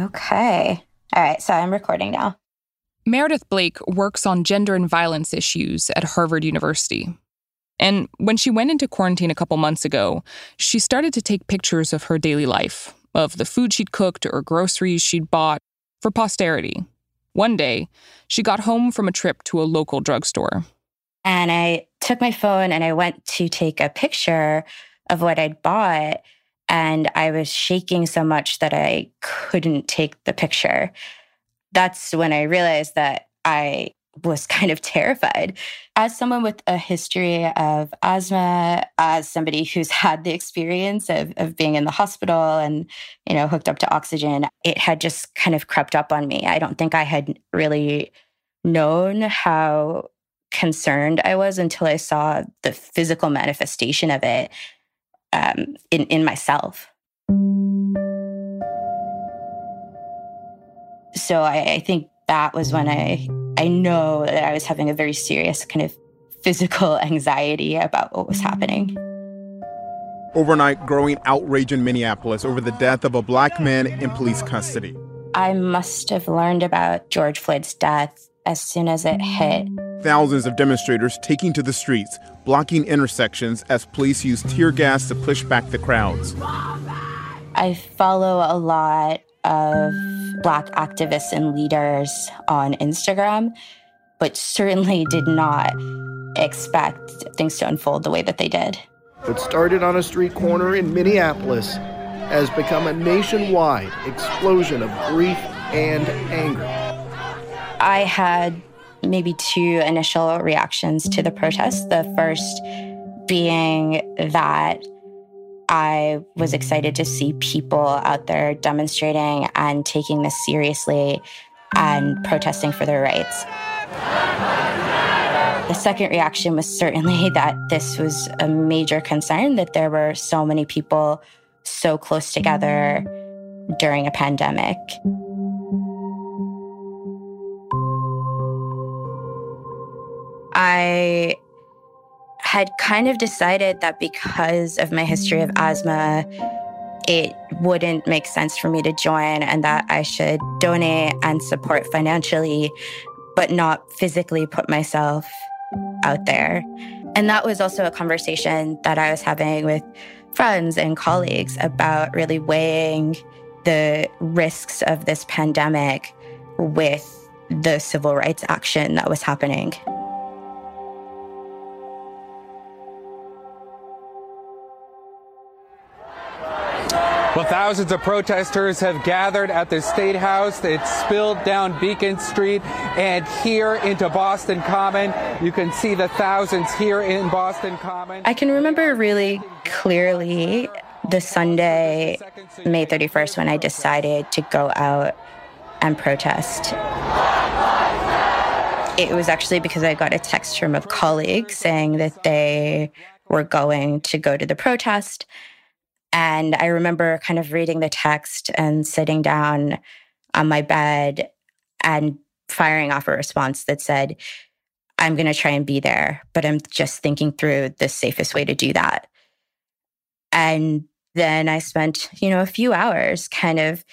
Okay. All right. So I'm recording now. Meredith Blake works on gender and violence issues at Harvard University. And when she went into quarantine a couple months ago, she started to take pictures of her daily life, of the food she'd cooked or groceries she'd bought for posterity. One day, she got home from a trip to a local drugstore. And I took my phone and I went to take a picture of what I'd bought. And I was shaking so much that I couldn't take the picture. That's when I realized that I was kind of terrified. As someone with a history of asthma, as somebody who's had the experience of, of being in the hospital and, you know, hooked up to oxygen, it had just kind of crept up on me. I don't think I had really known how concerned I was until I saw the physical manifestation of it um, in, in myself. So I, I think that was when I I know that I was having a very serious kind of physical anxiety about what was happening. Overnight, growing outrage in Minneapolis over the death of a black man in police custody. I must have learned about George Floyd's death as soon as it hit. Thousands of demonstrators taking to the streets, blocking intersections as police use tear gas to push back the crowds. I follow a lot of Black activists and leaders on Instagram, but certainly did not expect things to unfold the way that they did. What started on a street corner in Minneapolis has become a nationwide explosion of grief and anger. I had maybe two initial reactions to the protest. The first being that I was excited to see people out there demonstrating and taking this seriously and protesting for their rights. The second reaction was certainly that this was a major concern that there were so many people so close together during a pandemic. I had kind of decided that because of my history of asthma, it wouldn't make sense for me to join and that I should donate and support financially, but not physically put myself out there. And that was also a conversation that I was having with friends and colleagues about really weighing the risks of this pandemic with the civil rights action that was happening. Well, thousands of protesters have gathered at the State House. It's spilled down Beacon Street and here into Boston Common. You can see the thousands here in Boston Common. I can remember really clearly the Sunday, May 31st, when I decided to go out and protest. It was actually because I got a text from a colleague saying that they were going to go to the protest and I remember kind of reading the text and sitting down on my bed and firing off a response that said, I'm going to try and be there, but I'm just thinking through the safest way to do that. And then I spent, you know, a few hours kind of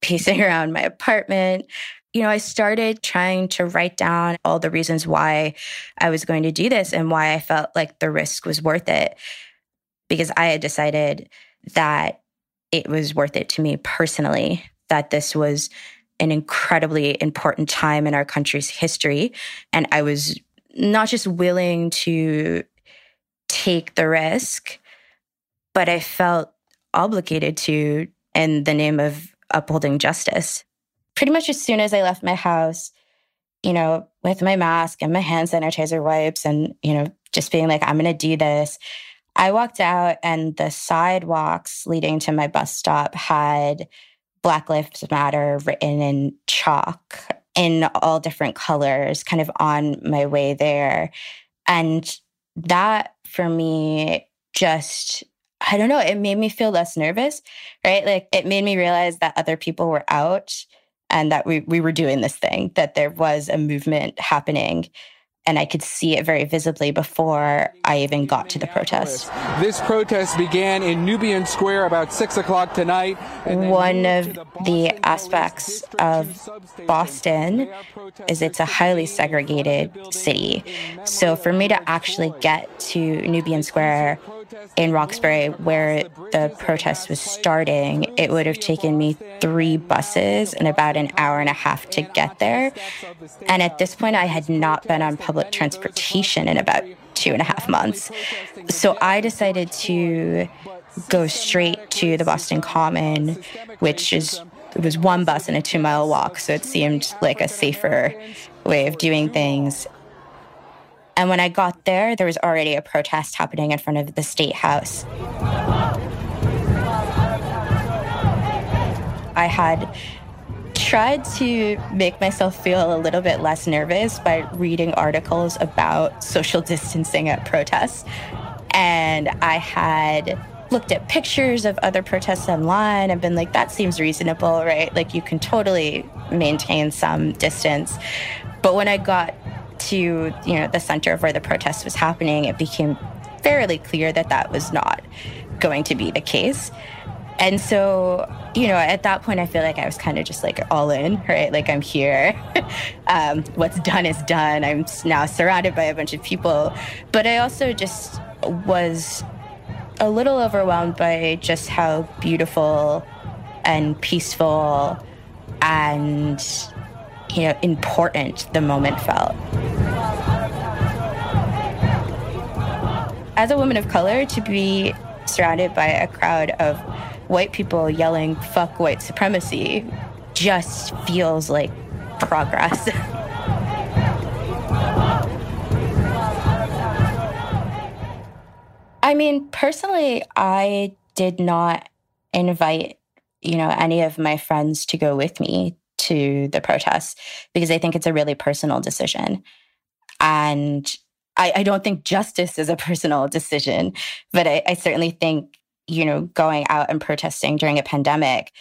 pacing around my apartment. You know, I started trying to write down all the reasons why I was going to do this and why I felt like the risk was worth it. Because I had decided that it was worth it to me personally, that this was an incredibly important time in our country's history. And I was not just willing to take the risk, but I felt obligated to in the name of upholding justice. Pretty much as soon as I left my house, you know, with my mask and my hand sanitizer wipes and, you know, just being like, I'm going to do this. I walked out, and the sidewalks leading to my bus stop had Black Lives Matter written in chalk in all different colors, kind of on my way there. And that for me just, I don't know, it made me feel less nervous, right? Like it made me realize that other people were out and that we, we were doing this thing, that there was a movement happening. And I could see it very visibly before I even got to the protest. This protest began in Nubian Square about six o'clock tonight. One of the aspects of Boston is it's a highly segregated city. So for me to actually get to Nubian Square in Roxbury, where the protest was starting, it would have taken me three buses and about an hour and a half to get there. And at this point, I had not been on public transportation in about two and a half months. So I decided to go straight to the Boston Common, which is it was one bus and a two mile walk, so it seemed like a safer way of doing things. And when I got there, there was already a protest happening in front of the state house. I had tried to make myself feel a little bit less nervous by reading articles about social distancing at protests. And I had looked at pictures of other protests online and been like, that seems reasonable, right? Like you can totally maintain some distance. But when I got to you know the center of where the protest was happening, it became fairly clear that that was not going to be the case. And so, you know, at that point, I feel like I was kind of just like all in, right? Like I'm here. um, what's done is done. I'm now surrounded by a bunch of people. But I also just was a little overwhelmed by just how beautiful and peaceful and you know, important the moment felt. As a woman of color, to be surrounded by a crowd of white people yelling, fuck white supremacy, just feels like progress. I mean, personally, I did not invite, you know, any of my friends to go with me to the protests because I think it's a really personal decision. And I, I don't think justice is a personal decision, but I, I certainly think, you know, going out and protesting during a pandemic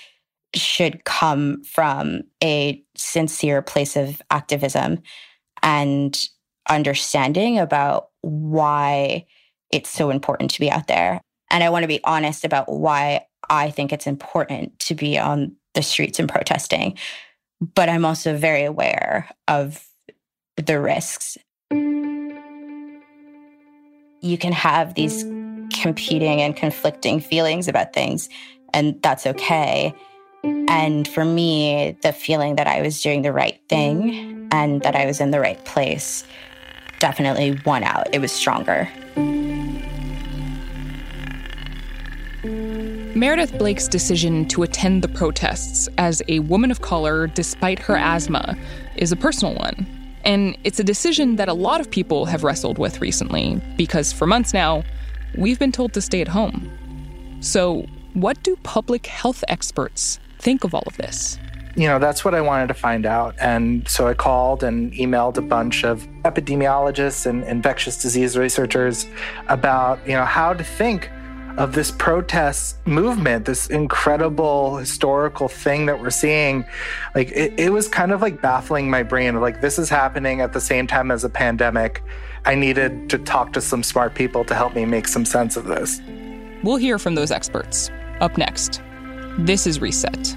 should come from a sincere place of activism and understanding about why it's so important to be out there. And I want to be honest about why I think it's important to be on the streets and protesting but I'm also very aware of the risks. You can have these competing and conflicting feelings about things, and that's okay. And for me, the feeling that I was doing the right thing and that I was in the right place definitely won out. It was stronger. Meredith Blake's decision to attend the protests as a woman of color despite her asthma is a personal one. And it's a decision that a lot of people have wrestled with recently because for months now, we've been told to stay at home. So, what do public health experts think of all of this? You know, that's what I wanted to find out. And so I called and emailed a bunch of epidemiologists and infectious disease researchers about, you know, how to think of this protest movement, this incredible historical thing that we're seeing. Like it, it was kind of like baffling my brain. Like this is happening at the same time as a pandemic. I needed to talk to some smart people to help me make some sense of this. We'll hear from those experts up next. This is Reset.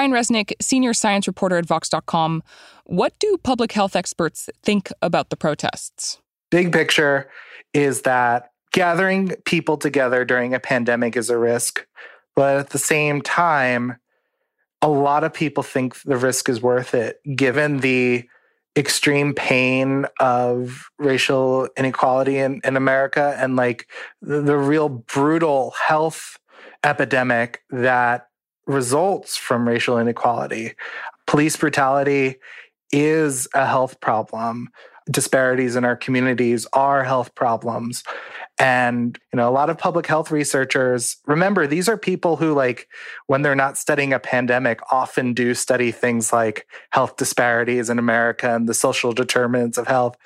Brian Resnick, senior science reporter at Vox.com. What do public health experts think about the protests? Big picture is that gathering people together during a pandemic is a risk. But at the same time, a lot of people think the risk is worth it given the extreme pain of racial inequality in, in America and like the, the real brutal health epidemic that results from racial inequality. Police brutality is a health problem. Disparities in our communities are health problems. And, you know, a lot of public health researchers, remember, these are people who, like, when they're not studying a pandemic, often do study things like health disparities in America and the social determinants of health.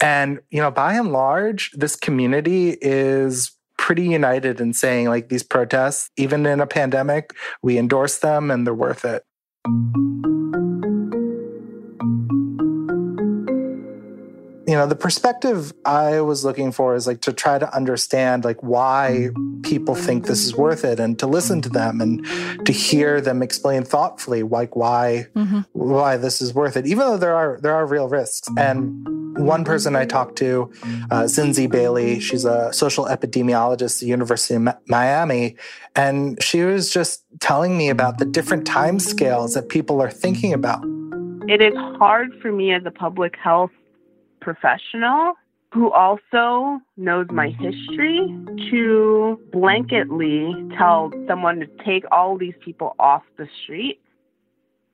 And, you know, by and large, this community is pretty united in saying like these protests, even in a pandemic, we endorse them and they're worth it. you know the perspective i was looking for is like to try to understand like why people think this is worth it and to listen to them and to hear them explain thoughtfully like why mm-hmm. why this is worth it even though there are there are real risks and one person i talked to uh, Zinzi Bailey. She's a social epidemiologist at the university of miami. And she was just telling me about the different time scales that people are thinking about. It is hard for me as a public health professional who also knows my history to blanketly tell someone to take all these people off the street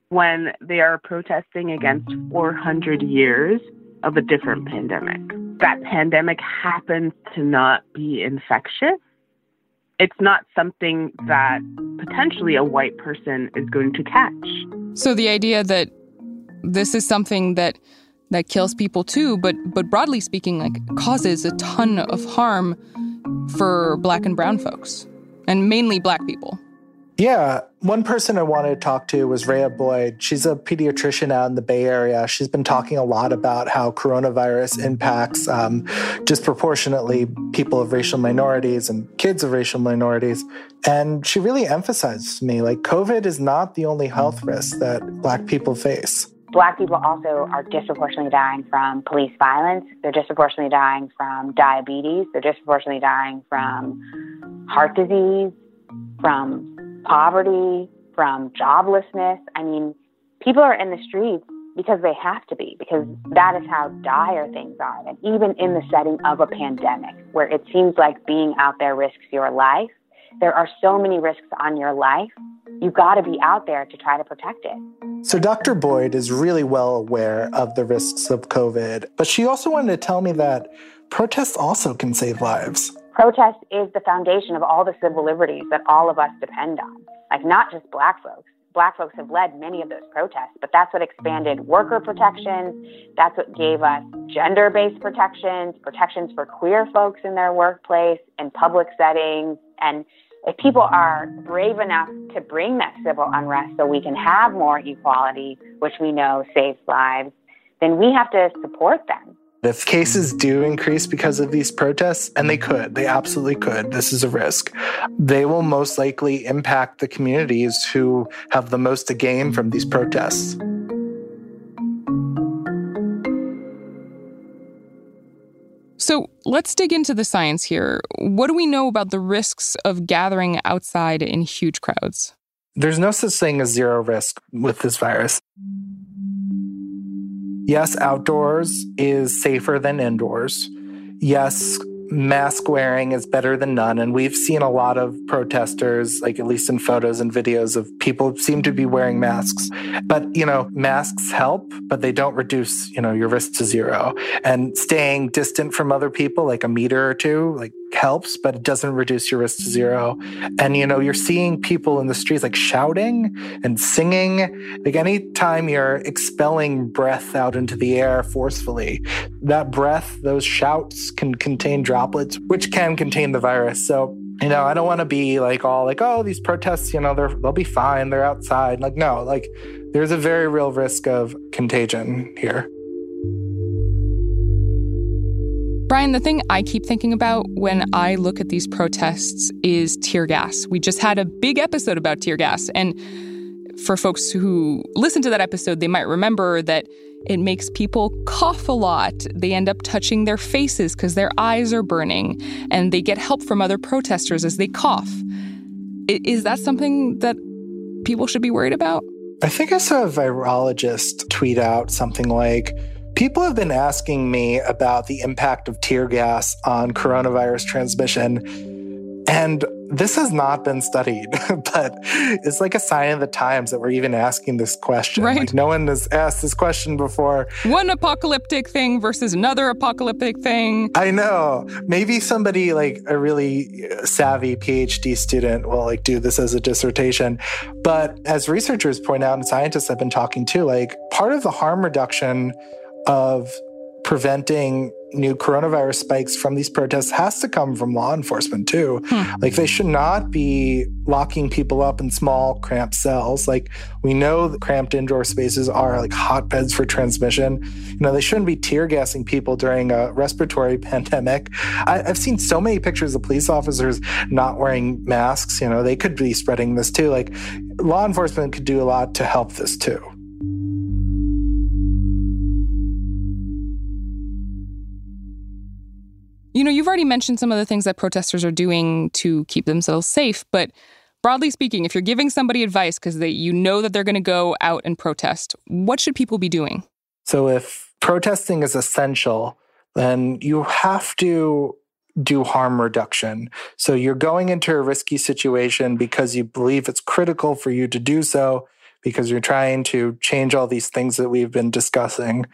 when they are protesting against 400 years of a different pandemic. That pandemic happens to not be infectious. It's not something that potentially a white person is going to catch. So the idea that this is something that that kills people too, but but broadly speaking, like causes a ton of harm for black and brown folks, and mainly black people. Yeah, one person I wanted to talk to was Rhea Boyd. She's a pediatrician out in the Bay Area. She's been talking a lot about how coronavirus impacts um, disproportionately people of racial minorities and kids of racial minorities. And she really emphasized to me like COVID is not the only health risk that Black people face. Black people also are disproportionately dying from police violence. They're disproportionately dying from diabetes. They're disproportionately dying from heart disease, from poverty, from joblessness. I mean, people are in the streets because they have to be, because that is how dire things are. And even in the setting of a pandemic, where it seems like being out there risks your life, there are so many risks on your life. You've got to be out there to try to protect it. So, Dr. Boyd is really well aware of the risks of COVID, but she also wanted to tell me that protests also can save lives. Protest is the foundation of all the civil liberties that all of us depend on, like not just black folks. Black folks have led many of those protests, but that's what expanded worker protections. That's what gave us gender based protections, protections for queer folks in their workplace, and public settings, and if people are brave enough to bring that civil unrest so we can have more equality, which we know saves lives, then we have to support them. If cases do increase because of these protests, and they could, they absolutely could, this is a risk, they will most likely impact the communities who have the most to gain from these protests. So let's dig into the science here. What do we know about the risks of gathering outside in huge crowds? There's no such thing as zero risk with this virus. Yes, outdoors is safer than indoors. Yes, mask wearing is better than none. And we've seen a lot of protesters, like at least in photos and videos of people seem to be wearing masks. But, you know, masks help, but they don't reduce, you know, your risk to zero. And staying distant from other people, like a meter or two, like helps, but it doesn't reduce your risk to zero. And you know, you're seeing people in the streets like shouting and singing. Like anytime you're expelling breath out into the air forcefully, that breath, those shouts can contain droplets, which can contain the virus. So you know, I don't want to be like all like, oh, these protests, you know, they're they'll be fine, they're outside. Like, no, like there's a very real risk of contagion here. Brian, the thing I keep thinking about when I look at these protests is tear gas. We just had a big episode about tear gas. And for folks who listen to that episode, they might remember that it makes people cough a lot. They end up touching their faces because their eyes are burning, and they get help from other protesters as they cough. Is that something that people should be worried about? I think I saw a virologist tweet out something like, People have been asking me about the impact of tear gas on coronavirus transmission. And this has not been studied, but it's like a sign of the times that we're even asking this question. Right. Like no one has asked this question before. One apocalyptic thing versus another apocalyptic thing. I know. Maybe somebody like a really savvy PhD student will like do this as a dissertation. But as researchers point out and scientists have been talking to, like part of the harm reduction of preventing new coronavirus spikes from these protests has to come from law enforcement too. Hmm. Like they should not be locking people up in small cramped cells. Like we know that cramped indoor spaces are like hotbeds for transmission. You know, they shouldn't be tear gassing people during a respiratory pandemic. I, I've seen so many pictures of police officers not wearing masks. You know, they could be spreading this too. Like law enforcement could do a lot to help this too. You know, you've already mentioned some of the things that protesters are doing to keep themselves safe, but broadly speaking, if you're giving somebody advice because you know that they're going to go out and protest, what should people be doing? So if protesting is essential, then you have to do harm reduction. So you're going into a risky situation because you believe it's critical for you to do so because you're trying to change all these things that we've been discussing.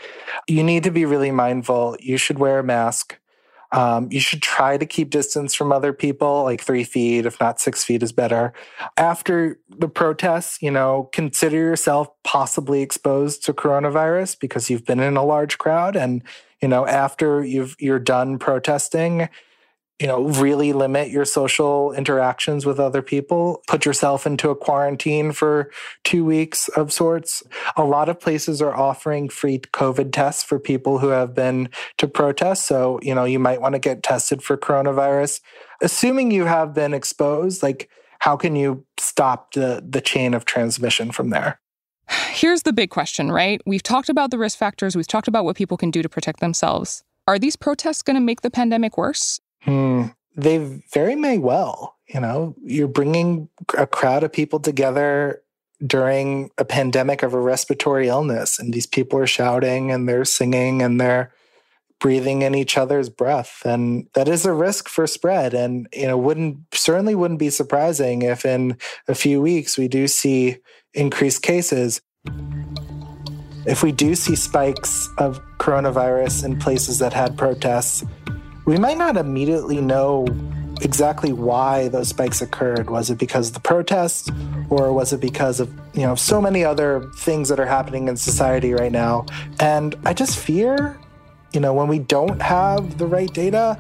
You need to be really mindful. You should wear a mask. Um, you should try to keep distance from other people, like three feet, if not six feet is better. After the protests, you know, consider yourself possibly exposed to coronavirus because you've been in a large crowd. And, you know, after you've you're done protesting, you know, really limit your social interactions with other people, put yourself into a quarantine for two weeks of sorts. A lot of places are offering free COVID tests for people who have been to protest. So, you know, you might want to get tested for coronavirus. Assuming you have been exposed, like, how can you stop the, the chain of transmission from there? Here's the big question, right? We've talked about the risk factors, we've talked about what people can do to protect themselves. Are these protests going to make the pandemic worse? Hmm. They very may well. You know, you're bringing a crowd of people together during a pandemic of a respiratory illness, and these people are shouting and they're singing and they're breathing in each other's breath and that is a risk for spread and you know wouldn't certainly wouldn't be surprising if in a few weeks we do see increased cases if we do see spikes of coronavirus in places that had protests we might not immediately know exactly why those spikes occurred. Was it because of the protests or was it because of, you know, so many other things that are happening in society right now? And I just fear, you know, when we don't have the right data,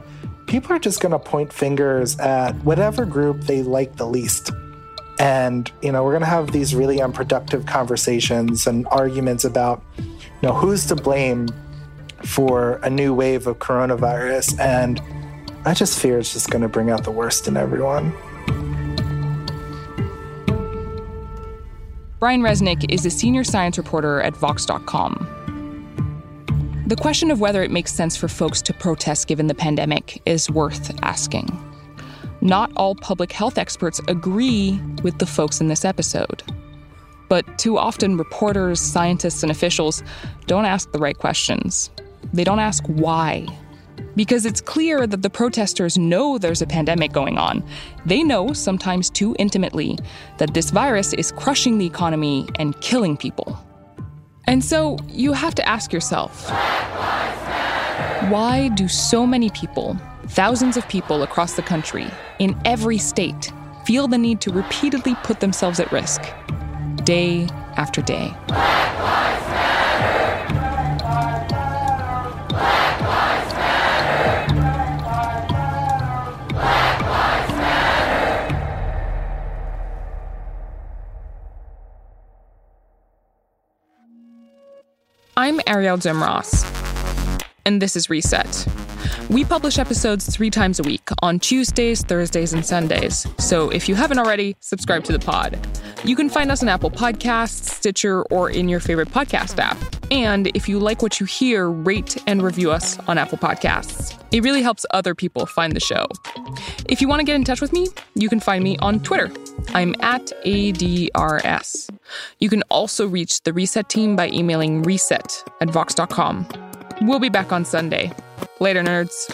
people are just going to point fingers at whatever group they like the least. And, you know, we're going to have these really unproductive conversations and arguments about, you know, who's to blame for a new wave of coronavirus. And I just fear it's just going to bring out the worst in everyone. Brian Resnick is a senior science reporter at Vox.com. The question of whether it makes sense for folks to protest given the pandemic is worth asking. Not all public health experts agree with the folks in this episode. But too often, reporters, scientists, and officials don't ask the right questions. They don't ask why. Because it's clear that the protesters know there's a pandemic going on. They know, sometimes too intimately, that this virus is crushing the economy and killing people. And so you have to ask yourself why do so many people, thousands of people across the country, in every state, feel the need to repeatedly put themselves at risk, day after day? I'm Arielle Duhaime-Ross, and this is Reset. We publish episodes three times a week on Tuesdays, Thursdays, and Sundays. So if you haven't already, subscribe to the pod. You can find us on Apple Podcasts, Stitcher, or in your favorite podcast app. And if you like what you hear, rate and review us on Apple Podcasts. It really helps other people find the show. If you want to get in touch with me, you can find me on Twitter. I'm at ADRS. You can also reach the Reset team by emailing reset at vox.com. We'll be back on Sunday. Later, nerds.